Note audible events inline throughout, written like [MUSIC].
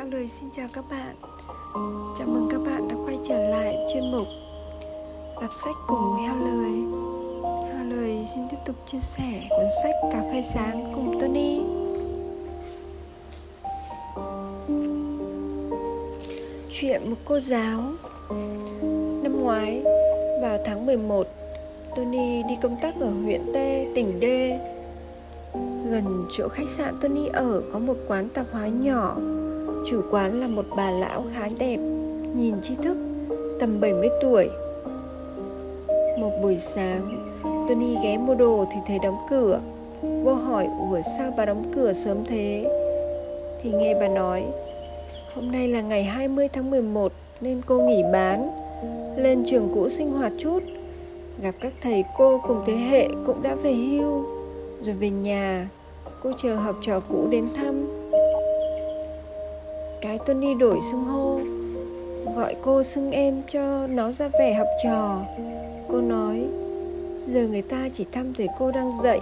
Heo Lời xin chào các bạn. Chào mừng các bạn đã quay trở lại chuyên mục Đọc sách cùng Heo Lời. Heo Lời xin tiếp tục chia sẻ cuốn sách Cà phê sáng cùng Tony. Chuyện một cô giáo. Năm ngoái, vào tháng 11 Tony đi công tác ở huyện T, tỉnh D. Gần chỗ khách sạn Tony ở có một quán tạp hóa nhỏ. Chủ quán là một bà lão khá đẹp, Nhìn tri thức, Tầm 70 tuổi. Một buổi sáng, Tony ghé mua đồ thì thấy đóng cửa. Cô hỏi, Ủa, sao bà đóng cửa sớm thế? Thì nghe bà nói, Hôm nay là ngày 20 tháng 11 Nên cô nghỉ bán, Lên trường cũ sinh hoạt chút. Gặp các thầy cô cùng thế hệ cũng đã về hưu, Rồi về nhà. Cô chờ học trò cũ đến thăm. Cái Tony đổi xưng hô. Gọi cô xưng em cho nó ra vẻ học trò. Cô nói, Giờ người ta chỉ thăm thầy cô đang dạy.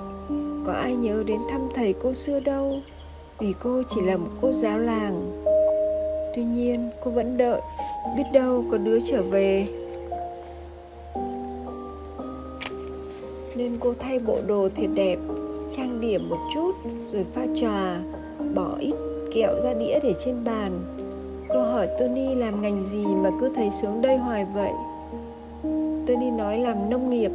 Có ai nhớ đến thăm thầy cô xưa đâu? Vì cô chỉ là một cô giáo làng. Tuy nhiên, cô vẫn đợi, Biết đâu có đứa trở về. Nên cô thay bộ đồ thiệt đẹp, trang điểm một chút, rồi pha trà, bỏ ít kẹo ra đĩa để trên bàn. Cô hỏi tony làm ngành gì mà cứ thấy xuống đây hoài vậy? Tony nói làm nông nghiệp.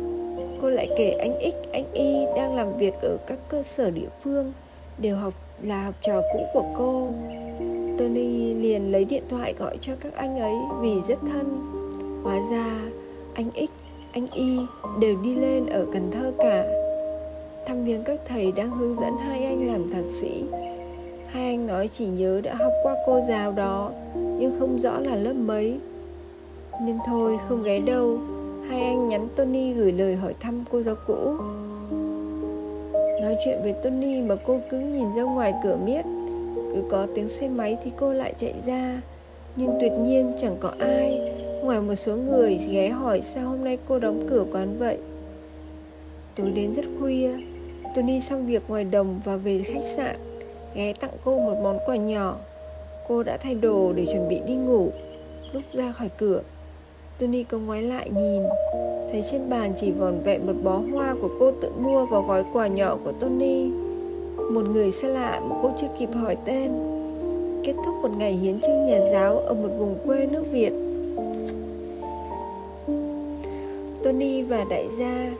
Cô lại kể anh x, anh y đang làm việc ở các cơ sở địa phương, đều học, là học trò cũ của cô. Tony liền lấy điện thoại gọi cho các anh ấy vì rất thân. Hóa ra, anh x, anh y đều đi lên ở cần thơ cả. Thăm viếng các thầy đang hướng dẫn hai anh làm thạc sĩ hai anh nói chỉ nhớ đã học qua cô giáo đó, nhưng không rõ là lớp mấy. Nên thôi, không ghé đâu. Hai anh nhắn tony gửi lời hỏi thăm cô giáo cũ. Nói chuyện với tony mà cô cứ nhìn ra ngoài cửa miết. Cứ có tiếng xe máy thì cô lại chạy ra. Nhưng tuyệt nhiên chẳng có ai. Ngoài một số người ghé hỏi sao hôm nay cô đóng cửa quán vậy. Tối đến rất khuya, Tony xong việc ngoài đồng và về khách sạn. Ghé tặng cô một món quà nhỏ. Cô đã thay đồ để chuẩn bị đi ngủ. Lúc ra khỏi cửa, Tony có ngoái lại nhìn. Thấy trên bàn chỉ vòn vẹn một bó hoa của cô tự mua vào gói quà nhỏ của Tony. Một người xa lạ mà cô chưa kịp hỏi tên. Kết thúc một ngày hiến trương nhà giáo ở một vùng quê nước Việt. Tony và đại gia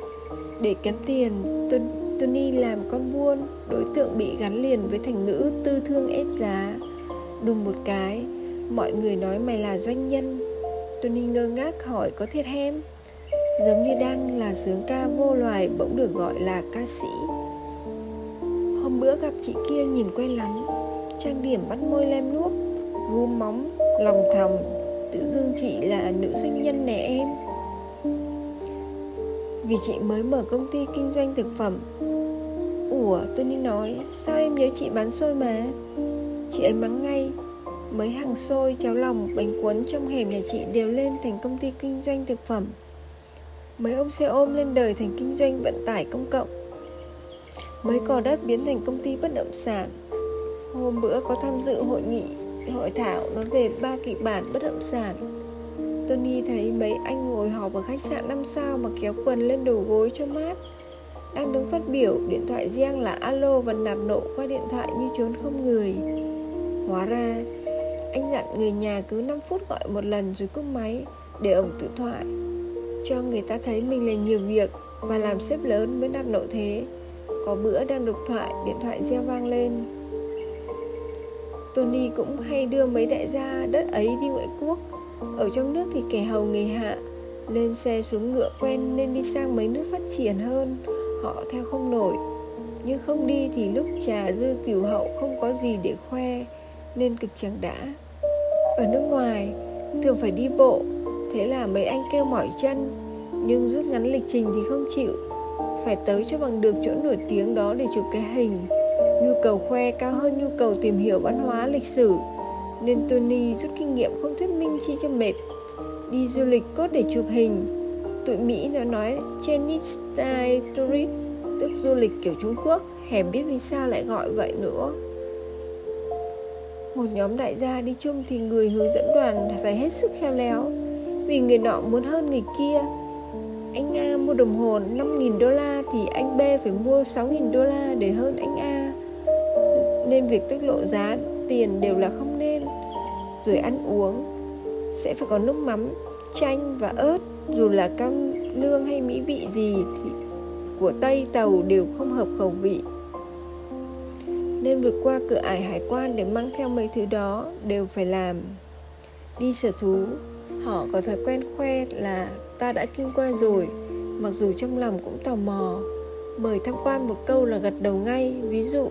để kiếm tiền, Tony Tony làm con buôn Đối tượng bị gắn liền với thành ngữ tư thương ép giá. Đùng một cái Mọi người nói mày là doanh nhân. Tony ngơ ngác hỏi có thiệt hem? Giống như đang là sướng ca vô loài Bỗng được gọi là ca sĩ. Hôm bữa gặp chị kia nhìn quen lắm. Trang điểm bắt môi lem nuốt vuông móng, lòng thòng. Tự dưng chị là nữ doanh nhân nè em vì chị mới mở công ty kinh doanh thực phẩm. Ủa tôi nên nói Sao em nhớ chị bán xôi mà? Chị ấy mắng ngay Mấy hàng xôi, cháo lòng, bánh cuốn trong hẻm nhà chị đều lên thành công ty kinh doanh thực phẩm. Mấy ông xe ôm lên đời thành kinh doanh vận tải công cộng. Mấy cò đất biến thành công ty bất động sản. Hôm bữa có tham dự hội nghị hội thảo nói về ba kịch bản bất động sản. Tony thấy mấy anh ngồi họp ở khách sạn 5 sao mà kéo quần lên đầu gối cho mát. Đang đứng phát biểu, điện thoại riêng là alo và nạp nộ qua điện thoại như trốn không người. Hóa ra, anh dặn người nhà cứ 5 phút gọi một lần rồi cúp máy để ổng tự thoại. Cho người ta thấy mình là nhiều việc và làm sếp lớn mới nạp nộ thế. Có bữa đang đục thoại, điện thoại reo vang lên. Tony cũng hay đưa mấy đại gia đất ấy đi ngoại quốc ở trong nước thì kẻ hầu người hạ, Lên xe xuống ngựa quen nên đi sang mấy nước phát triển hơn. Họ theo không nổi, Nhưng không đi thì lúc trà dư tiểu hậu không có gì để khoe, Nên cực chẳng đã. Ở nước ngoài, thường phải đi bộ, Thế là mấy anh kêu mỏi chân, Nhưng rút ngắn lịch trình thì không chịu. Phải tới cho bằng được chỗ nổi tiếng đó để chụp cái hình, Nhu cầu khoe cao hơn nhu cầu tìm hiểu văn hóa, lịch sử nên Tony rút kinh nghiệm không thuyết minh chi cho mệt. Đi du lịch cốt để chụp hình. Tụi Mỹ nó nói Chinese style tourist, tức du lịch kiểu Trung Quốc, hèm biết vì sao lại gọi vậy nữa. một nhóm đại gia đi chung thì người hướng dẫn đoàn phải hết sức khéo léo vì người nọ muốn hơn người kia anh A mua đồng hồ 5.000 đô la thì anh B phải mua 6.000 đô la để hơn anh A nên việc tiết lộ giá tiền đều là không rồi ăn uống. Sẽ phải có nước mắm, chanh và ớt. Dù là cam lương hay mỹ vị gì thì của tây tàu đều không hợp khẩu vị. Nên vượt qua cửa ải hải quan để mang theo mấy thứ đó đều phải làm. Đi sở thú, họ có thói quen khoe là ta đã kinh qua rồi. Mặc dù trong lòng cũng tò mò, mời tham quan một câu là gật đầu ngay. Ví dụ,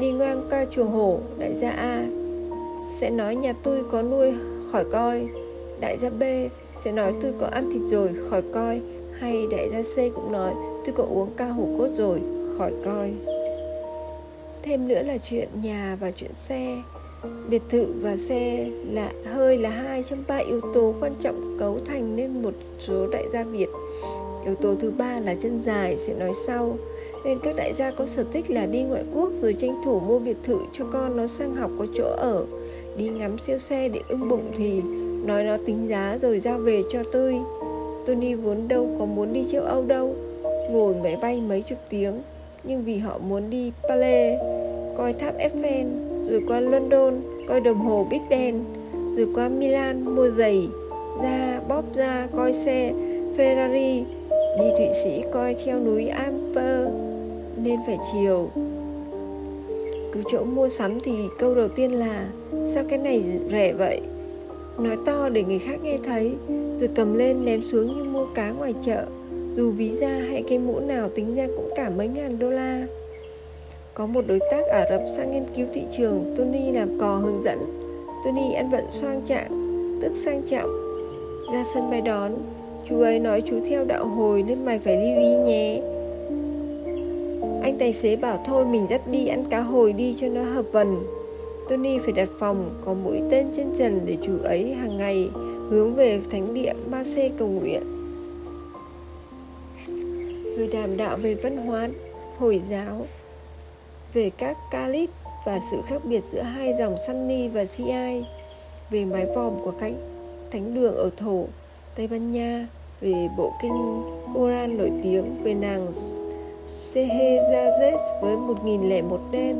đi ngang qua chuồng hổ, đại gia a sẽ nói nhà tôi có nuôi, khỏi coi. Đại gia b, sẽ nói tôi có ăn thịt rồi, khỏi coi. Hay đại gia c cũng nói, tôi có uống ca hổ cốt rồi, khỏi coi. Thêm nữa là chuyện nhà và chuyện xe. Biệt thự và xe là, hơi là hai trong ba yếu tố quan trọng cấu thành nên một số đại gia việt. Yếu tố thứ ba là chân dài, sẽ nói sau. Nên các đại gia có sở thích là đi ngoại quốc rồi tranh thủ mua biệt thự cho con nó sang học, có chỗ ở đi ngắm siêu xe để ưng bụng thì nói nó tính giá rồi giao về cho tôi Tony vốn đâu có muốn đi châu Âu đâu, ngồi máy bay mấy chục tiếng, nhưng vì họ muốn đi Palais coi tháp Eiffel, rồi qua London, coi đồng hồ Big Ben, rồi qua Milan mua giày ra bóp ra coi xe Ferrari, đi Thụy Sĩ coi treo núi Amper nên phải chiều cứ chỗ mua sắm thì câu đầu tiên là, sao cái này rẻ vậy? Nói to để người khác nghe thấy, rồi cầm lên ném xuống như mua cá ngoài chợ. Dù ví da hay cái mũ nào tính ra cũng cả mấy ngàn đô la. Có một đối tác Ả Rập sang nghiên cứu thị trường, Tony làm cò hướng dẫn. Tony ăn vận sang trạng tức sang trọng. Ra sân bay đón, chú ấy nói chú theo đạo hồi nên mày phải lưu ý nhé anh tài xế bảo thôi, mình dắt đi, ăn cá hồi đi cho nó hợp vần. Tony phải đặt phòng, có mũi tên trên trần để chú ấy hàng ngày, hướng về thánh địa Marseille cầu nguyện. Rồi đàm đạo về văn hóa, Hồi giáo, về các calip và sự khác biệt giữa hai dòng Sunni và Shia về mái vòm của cánh thánh đường ở thổ Tây Ban Nha, về bộ kinh Quran nổi tiếng về nàng Scheherazade với 1001 đêm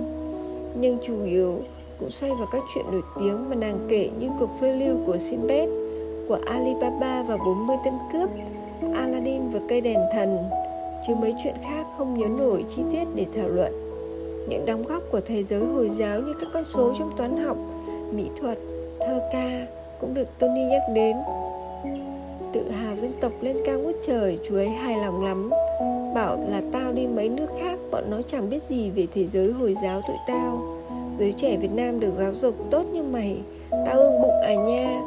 nhưng chủ yếu cũng xoay vào các chuyện nổi tiếng mà nàng kể như cuộc phiêu lưu của Sinbad, của Alibaba và 40 tên cướp, Aladdin và cây đèn thần, chứ mấy chuyện khác không nhớ nổi chi tiết để thảo luận. Những đóng góp của thế giới Hồi giáo như các con số trong toán học, mỹ thuật, thơ ca cũng được Tony nhắc đến. Tự lên cao ngút trời, chú ấy hài lòng lắm. Bảo là tao đi mấy nước khác, bọn nó chẳng biết gì về thế giới Hồi giáo tụi tao. Giới trẻ Việt Nam được giáo dục tốt như mày, tao ưng bụng à nha.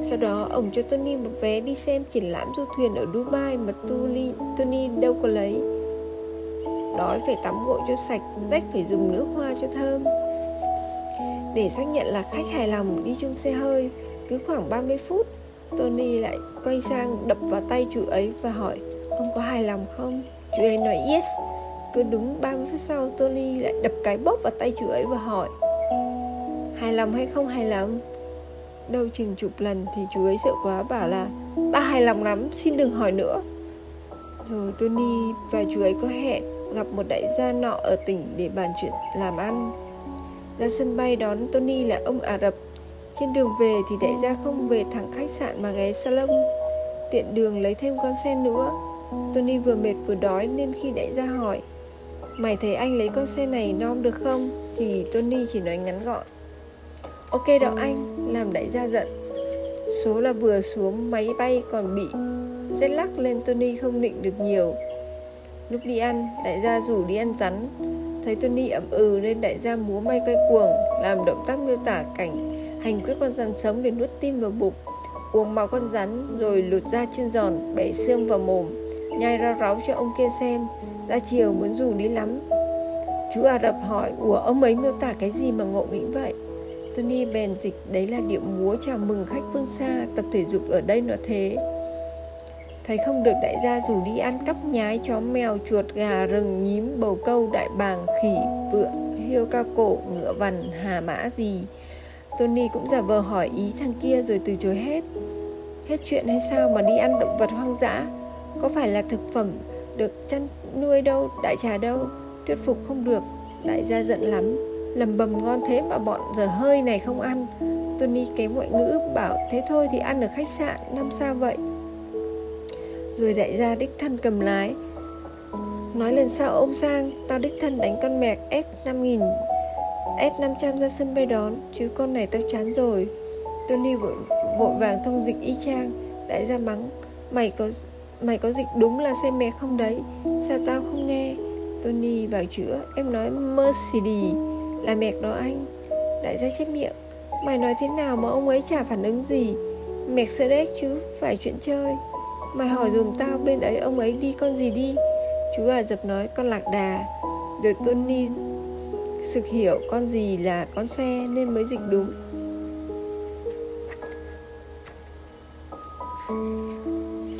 Sau đó ông cho Tony một vé đi xem triển lãm du thuyền ở Dubai mà Tony, Tony đâu có lấy Đói phải tắm gội cho sạch, rách phải dùng nước hoa cho thơm Để xác nhận là khách hài lòng đi chung xe hơi Cứ khoảng 30 phút Tony lại quay sang đập vào tay chú ấy và hỏi, Ông có hài lòng không? Chú ấy nói, yes Cứ đúng 30 phút sau, Tony lại đập cái bóp vào tay chú ấy và hỏi, Hài lòng hay không hài lòng? đâu chừng chục lần thì chú ấy sợ quá, bảo là, ta hài lòng lắm, xin đừng hỏi nữa rồi Tony và chú ấy có hẹn gặp một đại gia nọ ở tỉnh để bàn chuyện làm ăn ra sân bay đón Tony là ông Ả Rập trên đường về thì đại gia không về thẳng khách sạn mà ghé salon. Tiện đường lấy thêm con xe nữa. Tony vừa mệt vừa đói nên khi đại gia hỏi Mày thấy anh lấy con xe này nom được không? Thì Tony chỉ nói ngắn gọn Ok đó anh, làm đại gia giận. Số là vừa xuống máy bay còn bị Rét lắc lên Tony không định được nhiều. Lúc đi ăn, đại gia rủ đi ăn rắn. Thấy Tony ẩm ừ nên đại gia múa may quay cuồng Làm động tác miêu tả cảnh Hành quyết con rắn sống để nuốt tim vào bụng. Uống máu con rắn rồi lột da chân giòn, Bẻ xương vào mồm. Nhai rau ráu cho ông kia xem, Ra chiều muốn dù đi lắm. Chú Ả Rập hỏi, Ủa ông ấy miêu tả cái gì mà ngộ nghĩnh vậy? Tony bèn dịch, đấy là điệu múa chào mừng khách phương xa, tập thể dục ở đây nó thế. Thấy không được đại gia rủ đi ăn cắp nhái, chó mèo, chuột, gà, rừng, nhím, bầu câu, đại bàng, khỉ vượn hiêu cao cổ, ngựa vằn, hà mã gì? Tony cũng giả vờ hỏi ý thằng kia rồi từ chối hết. Hết chuyện hay sao mà đi ăn động vật hoang dã? Có phải là thực phẩm được chăn nuôi đâu, đại trà đâu? Thuyết phục không được, đại gia giận lắm. Lầm bầm ngon thế mà bọn giờ hơi này không ăn. Tony kém ngoại ngữ bảo thế thôi thì ăn ở khách sạn năm sao vậy? Rồi đại gia đích thân cầm lái. Nói lần sau ông sang Tao đích thân đánh con mẹc S5000 S500 ra sân bay đón Chứ con này tao chán rồi. Tony vội, vội vàng thông dịch y chang Đại gia mắng Mày có mày có dịch đúng là xe mẹ không đấy? Sao tao không nghe? Tony bảo chữa Em nói Mercedes Là mẹc đó anh. Đại gia chép miệng Mày nói thế nào mà ông ấy chả phản ứng gì? Mercedes chứ Phải chuyện chơi. Mày hỏi dùm tao bên ấy ông ấy đi con gì đi? Chú à dập nói con lạc đà. Rồi Tony sực hiểu con gì là con xe nên mới dịch đúng.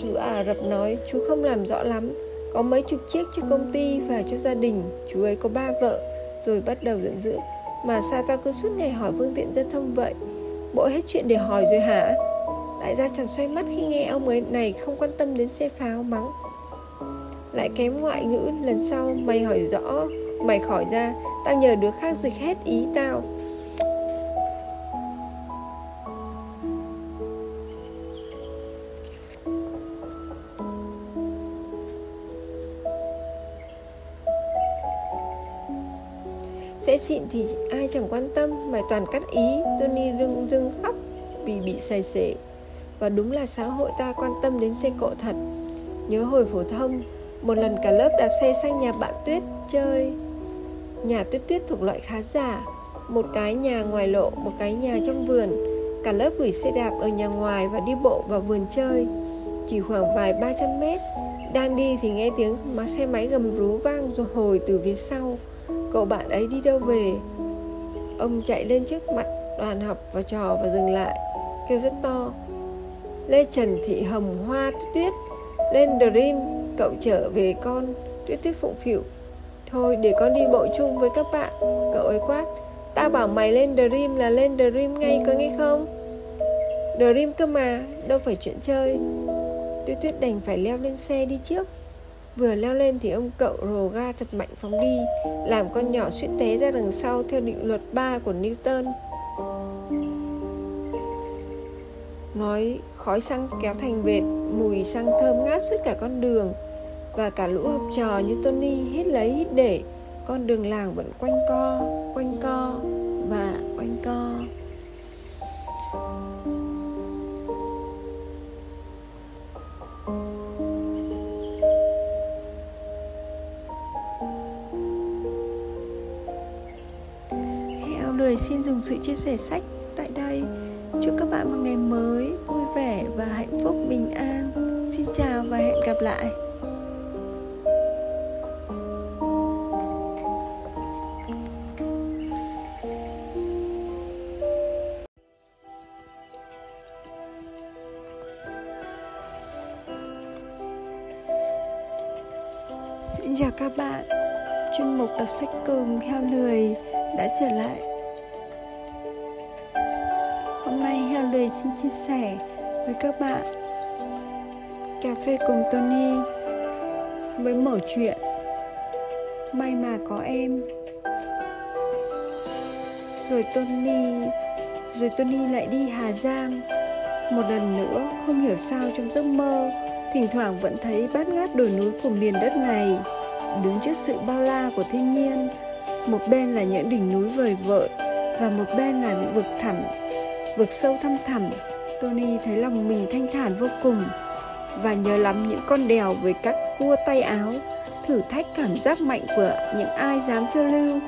Chú Ả Rập nói, chú không làm rõ lắm. Có mấy chục chiếc cho công ty và cho gia đình. Chú ấy có ba vợ, Rồi bắt đầu giận dữ. Mà sao tao cứ suốt ngày hỏi phương tiện giao thông vậy? Bộ hết chuyện để hỏi rồi hả? Đại gia tròn xoay mắt khi nghe ông ấy này không quan tâm đến xe pháo mắng. Lại kém ngoại ngữ, Lần sau mày hỏi rõ Mày khỏi ra, Tao nhờ đứa khác dịch hết ý tao. Sẽ xịn thì ai chẳng quan tâm, Mày toàn cắt ý Tony rưng rưng khóc Vì bị say xể. Và đúng là xã hội ta quan tâm đến xe cộ thật. Nhớ hồi phổ thông, Một lần cả lớp đạp xe sang nhà bạn Tuyết chơi. Nhà Tuyết Tuyết thuộc loại khá giả. Một cái nhà ngoài lộ, một cái nhà trong vườn. Cả lớp gửi xe đạp ở nhà ngoài và đi bộ vào vườn chơi. Chỉ khoảng vài 300 mét. Đang đi thì nghe tiếng má xe máy gầm rú vang rồi hồi từ phía sau. Cậu bạn ấy đi đâu về? Ông chạy lên trước mặt đoàn học và trò và dừng lại Kêu rất to. Lê Trần Thị Hồng Hoa Tuyết Lên Dream Cậu trở về con. Tuyết tuyết phụng phịu. Thôi, để con đi bộ chung với các bạn. Cậu ấy quát Tao bảo mày lên Dream là lên Dream ngay có nghe không? Dream cơ mà, Đâu phải chuyện chơi. Tuyết tuyết đành phải leo lên xe đi trước. Vừa leo lên thì ông cậu rồ ga thật mạnh phóng đi, Làm con nhỏ suýt té ra đằng sau theo định luật 3 của Newton. Nói, khói xăng kéo thành vệt, Mùi xăng thơm ngát suốt cả con đường và cả lũ học trò như Tony hít lấy hít để. Con đường làng vẫn quanh co quanh co và quanh co. Heo lười, xin dùng sự chia sẻ sách tại đây. Chúc các bạn một ngày mới vui vẻ và hạnh phúc, bình an. Xin chào và hẹn gặp lại. Xin chia sẻ với các bạn. Cà phê cùng Tony với mở chuyện. May mà có em. Rồi Tony Rồi Tony lại đi Hà Giang. Một lần nữa, không hiểu sao trong giấc mơ, thỉnh thoảng vẫn thấy bát ngát đồi núi của miền đất này đứng trước sự bao la của thiên nhiên. Một bên là những đỉnh núi vời vợi và một bên là những vực thẳm vực sâu thăm thẳm tony thấy lòng mình thanh thản vô cùng và nhớ lắm những con đèo với các cua tay áo thử thách cảm giác mạnh của những ai dám phiêu lưu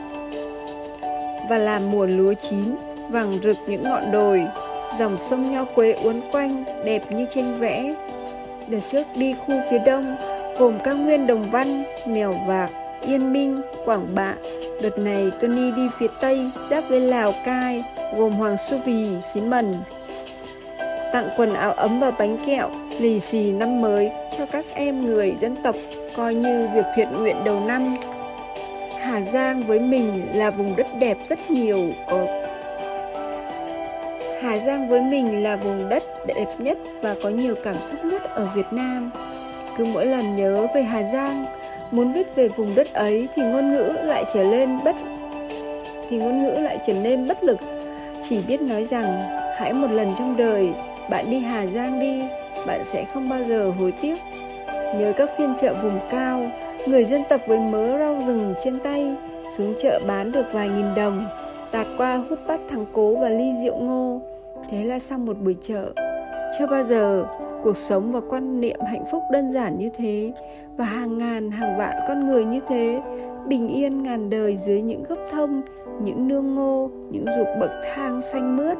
và làm mùa lúa chín vàng rực những ngọn đồi dòng sông nho quế uốn quanh đẹp như tranh vẽ Đợt trước đi khu phía đông gồm cao nguyên Đồng Văn, Mèo Vạc, Yên Minh, Quảng Bạ. Đợt này Tony đi phía tây giáp với Lào Cai gồm Hoàng Su Vì, Xí Mần. Tặng quần áo ấm và bánh kẹo, lì xì năm mới cho các em người dân tộc coi như việc thiện nguyện đầu năm. Hà Giang với mình là vùng đất đẹp rất nhiều có Hà Giang với mình là vùng đất đẹp nhất và có nhiều cảm xúc nhất ở Việt Nam. Cứ mỗi lần nhớ về Hà Giang, muốn viết về vùng đất ấy thì ngôn ngữ lại trở lên bất thì ngôn ngữ lại trở nên bất lực. Chỉ biết nói rằng hãy một lần trong đời bạn đi Hà Giang đi, bạn sẽ không bao giờ hối tiếc. Nhớ các phiên chợ vùng cao, người dân tập với mớ rau rừng trên tay, xuống chợ bán được vài nghìn đồng, tạt qua hút bát thắng cố và ly rượu ngô. Thế là xong một buổi chợ. Chưa bao giờ cuộc sống và quan niệm hạnh phúc đơn giản như thế và hàng ngàn, hàng vạn con người như thế, bình yên ngàn đời dưới những gốc thông, những nương ngô, những ruộng bậc thang xanh mướt.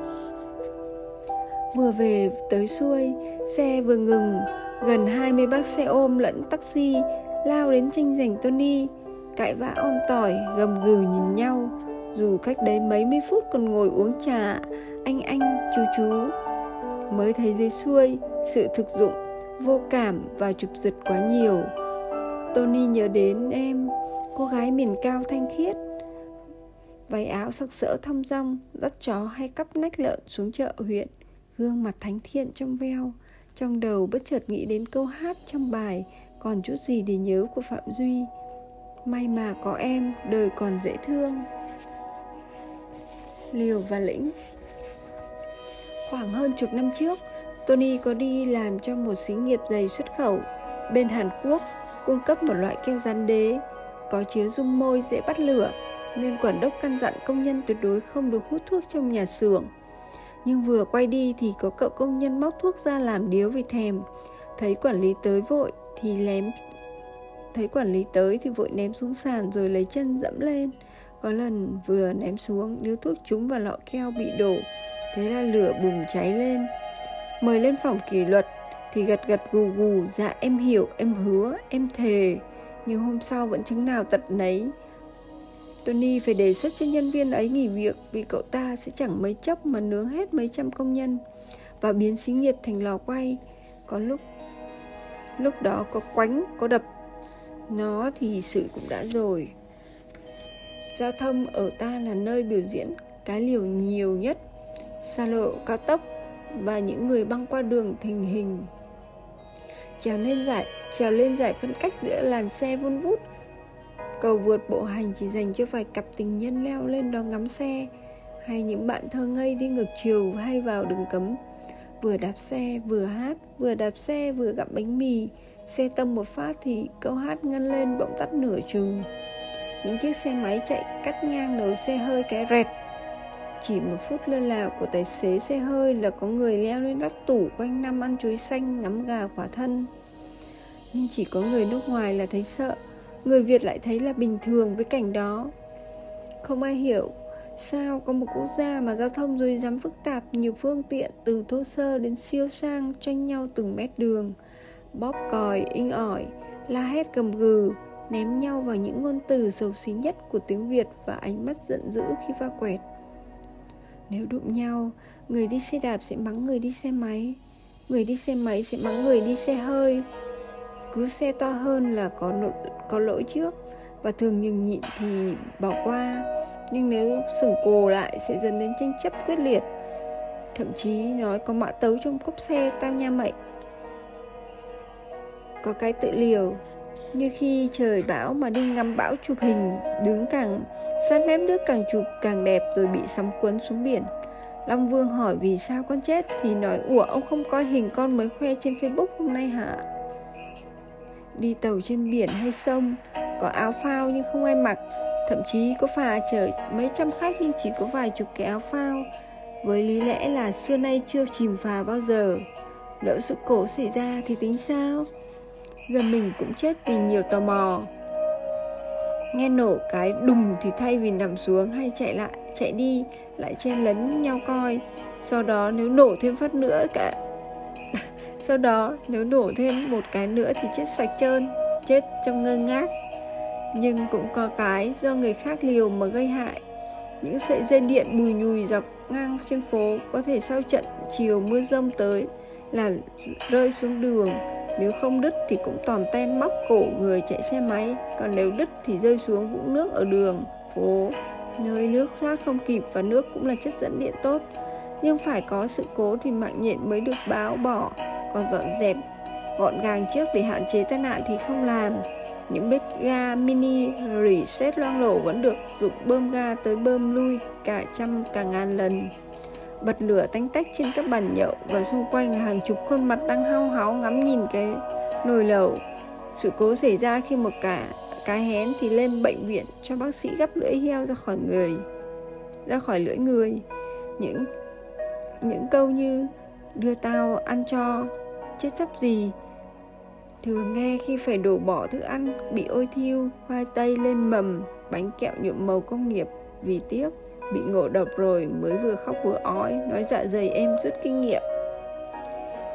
Vừa về tới xuôi, xe vừa ngừng, gần 20 bác xe ôm lẫn taxi lao đến tranh giành Tony. Cãi vã om tỏi, gầm gừ nhìn nhau. Dù cách đấy mấy mươi phút còn ngồi uống trà, anh anh, chú chú mới thấy dưới xuôi sự thực dụng, vô cảm và chụp giật quá nhiều. Tony nhớ đến em, cô gái miền cao thanh khiết. Váy áo sặc sỡ thong dong, dắt chó hay cắp nách lợn xuống chợ huyện. Gương mặt thánh thiện trong veo, trong đầu bất chợt nghĩ đến câu hát trong bài còn chút gì để nhớ của phạm duy. May mà có em, đời còn dễ thương. Liều và lĩnh khoảng hơn chục năm trước, tony có đi làm cho một xí nghiệp giày xuất khẩu bên hàn quốc, cung cấp một loại keo dán đế, có chứa dung môi dễ bắt lửa, nên quản đốc căn dặn công nhân tuyệt đối không được hút thuốc trong nhà xưởng. Nhưng vừa quay đi thì có cậu công nhân móc thuốc ra làm điếu vì thèm. Thấy quản lý tới vội thì lém, thấy quản lý tới thì vội ném xuống sàn rồi lấy chân dẫm lên. Có lần vừa ném xuống, điếu thuốc trúng vào lọ keo bị đổ thế là lửa bùng cháy lên mời lên phòng kỷ luật thì gật gật gù gù dạ em hiểu em hứa em thề nhưng hôm sau vẫn chứng nào tật nấy Tony phải đề xuất cho nhân viên ấy nghỉ việc vì cậu ta sẽ chẳng mấy chốc mà nướng hết mấy trăm công nhân và biến xí nghiệp thành lò quay. Có lúc lúc đó có quánh, có đập nó thì sự cũng đã rồi. Giao thông ở ta là nơi biểu diễn cái liều nhiều nhất, xa lộ cao tốc và những người băng qua đường thình hình. Trèo lên giải, trèo lên giải phân cách giữa làn xe vun vút. Cầu vượt bộ hành chỉ dành cho vài cặp tình nhân leo lên đó ngắm xe. Hay những bạn thơ ngây đi ngược chiều hay vào đường cấm. Vừa đạp xe vừa hát Vừa đạp xe vừa gặm bánh mì. Xe tông một phát thì câu hát ngân lên bỗng tắt nửa chừng. Những chiếc xe máy chạy cắt ngang đầu xe hơi cái rẹt chỉ một phút lơ là của tài xế xe hơi là có người leo lên nắp tủ quanh năm ăn chuối xanh ngắm gà quả thân nhưng chỉ có người nước ngoài là thấy sợ người Việt lại thấy là bình thường với cảnh đó. Không ai hiểu sao có một quốc gia mà giao thông rồi rắm phức tạp nhiều phương tiện từ thô sơ đến siêu sang tranh nhau từng mét đường, bóp còi, inh ỏi, la hét cầm gừ, ném nhau vào những ngôn từ xấu xí nhất của tiếng Việt và ánh mắt giận dữ khi va quẹt. Nếu đụng nhau, người đi xe đạp sẽ mắng người đi xe máy, người đi xe máy sẽ mắng người đi xe hơi, cứ xe to hơn là có nội, có lỗi trước. Và thường nhường nhịn thì bỏ qua. Nhưng nếu sừng cồ lại sẽ dần đến tranh chấp quyết liệt. Thậm chí nói có mã tấu trong cốc xe tao nha mậy có cái tự liều như khi trời bão mà đi ngắm bão chụp hình, đứng càng sát mép nước càng chụp càng đẹp rồi bị sóng cuốn xuống biển. Long Vương hỏi vì sao con chết thì nói, ủa, ông không coi hình con mới khoe trên Facebook hôm nay hả? Đi tàu trên biển hay sông, có áo phao nhưng không ai mặc. Thậm chí có phà chở mấy trăm khách nhưng chỉ có vài chục cái áo phao. Với lý lẽ là xưa nay chưa chìm phà bao giờ. Lỡ sự cố xảy ra thì tính sao? Giờ mình cũng chết vì nhiều tò mò. Nghe nổ cái đùng thì thay vì nằm xuống hay chạy lại, chạy đi, lại chen lấn nhau coi. Sau đó nếu nổ thêm phát nữa cả. [LAUGHS] Sau đó nếu nổ thêm một cái nữa thì chết sạch trơn, Chết trong ngơ ngác. Nhưng cũng có cái do người khác liều mà gây hại. Những sợi dây điện bùi nhùi dọc ngang trên phố Có thể sau trận chiều mưa rông tới Là rơi xuống đường nếu không đứt thì cũng toàn ten móc cổ người chạy xe máy, còn nếu đứt thì rơi xuống vũng nước ở đường, phố. Nơi nước thoát không kịp và nước cũng là chất dẫn điện tốt. Nhưng phải có sự cố thì mạng nhện mới được báo bỏ, còn dọn dẹp, gọn gàng trước để hạn chế tai nạn thì không làm. Những bếp ga mini reset loang lổ vẫn được dụng bơm ga tới bơm lui cả trăm cả ngàn lần bật lửa tanh tách trên các bàn nhậu và xung quanh là hàng chục khuôn mặt đang hao háo ngắm nhìn cái nồi lẩu. Sự cố xảy ra khi một cả cái hén thì lên bệnh viện cho bác sĩ gắp lưỡi heo ra khỏi người, ra khỏi lưỡi người. Những những câu như đưa tao ăn cho, chết chấp gì? Thường nghe khi phải đổ bỏ thức ăn, bị ôi thiêu, khoai tây lên mầm, bánh kẹo nhuộm màu công nghiệp vì tiếc bị ngộ độc rồi mới vừa khóc vừa ói, nói dạ dày em rất kinh nghiệm.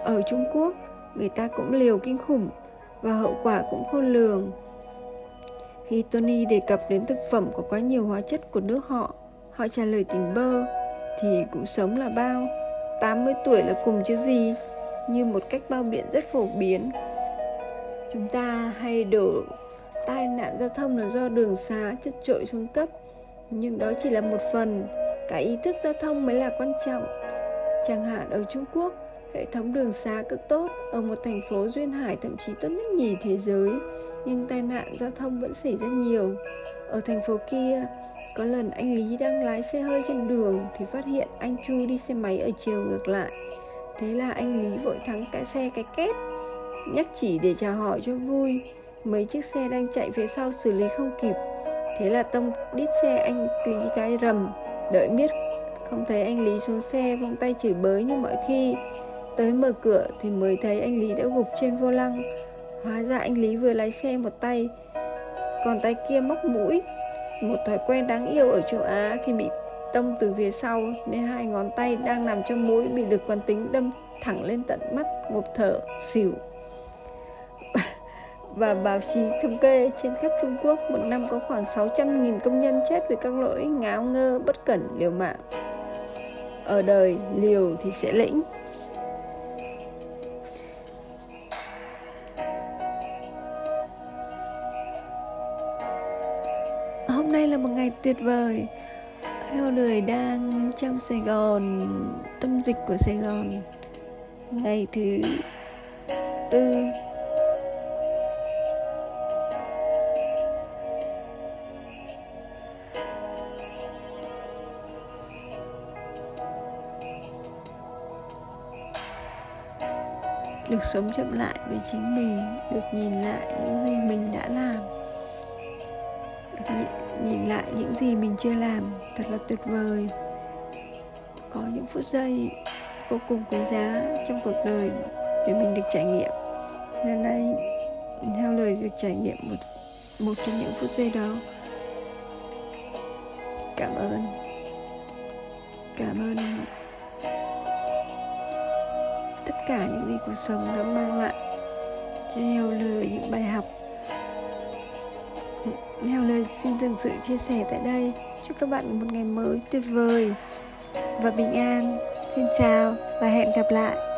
Ở trung quốc, người ta cũng liều kinh khủng và hậu quả cũng khôn lường. Khi Tony đề cập đến thực phẩm có quá nhiều hóa chất của nước họ họ trả lời tình bơ, thì cũng sống là bao. 80 tuổi là cùng chứ gì, như một cách bao biện rất phổ biến. Chúng ta hay đổ tai nạn giao thông là do đường xá chất trội xuống cấp nhưng đó chỉ là một phần. Cả ý thức giao thông mới là quan trọng. Chẳng hạn ở trung quốc, hệ thống đường xá cực tốt, ở một thành phố duyên hải thậm chí tốt nhất nhì thế giới. Nhưng tai nạn giao thông vẫn xảy ra nhiều. Ở thành phố kia, có lần anh lý đang lái xe hơi trên đường thì phát hiện anh chu đi xe máy ở chiều ngược lại. Thế là anh lý vội thắng cái xe cái két, nhắc chỉ để chào hỏi cho vui. Mấy chiếc xe đang chạy phía sau xử lý không kịp thế là tông đít xe anh lý cái rầm, đợi biết không thấy anh lý xuống xe vung tay chửi bới như mọi khi. Tới mở cửa thì mới thấy anh lý đã gục trên vô lăng. Hóa ra anh lý vừa lái xe một tay, còn tay kia móc mũi. Một thói quen đáng yêu ở châu á thì bị tông từ phía sau, nên hai ngón tay đang nằm trong mũi bị lực quán tính đâm thẳng lên tận mắt, ngộp thở, xỉu và báo chí thống kê trên khắp Trung Quốc một năm có khoảng 600.000 công nhân chết vì các lỗi ngáo ngơ bất cẩn liều mạng. Ở đời liều thì sẽ lĩnh. Hôm nay là một ngày tuyệt vời. Heo lười đang trong Sài Gòn, tâm dịch của Sài Gòn. Ngày thứ tư được sống chậm lại với chính mình được nhìn lại những gì mình đã làm. Được nhìn, nhìn lại những gì mình chưa làm thật là tuyệt vời. Có những phút giây vô cùng quý giá trong cuộc đời để mình được trải nghiệm. Nên đây theo lời được trải nghiệm một một trong những phút giây đó. Cảm ơn. Cảm ơn cả những gì cuộc sống đã mang lại cho heo lời những bài học. Heo lời xin từng sự chia sẻ tại đây. Chúc các bạn một ngày mới tuyệt vời và bình an. Xin chào và hẹn gặp lại.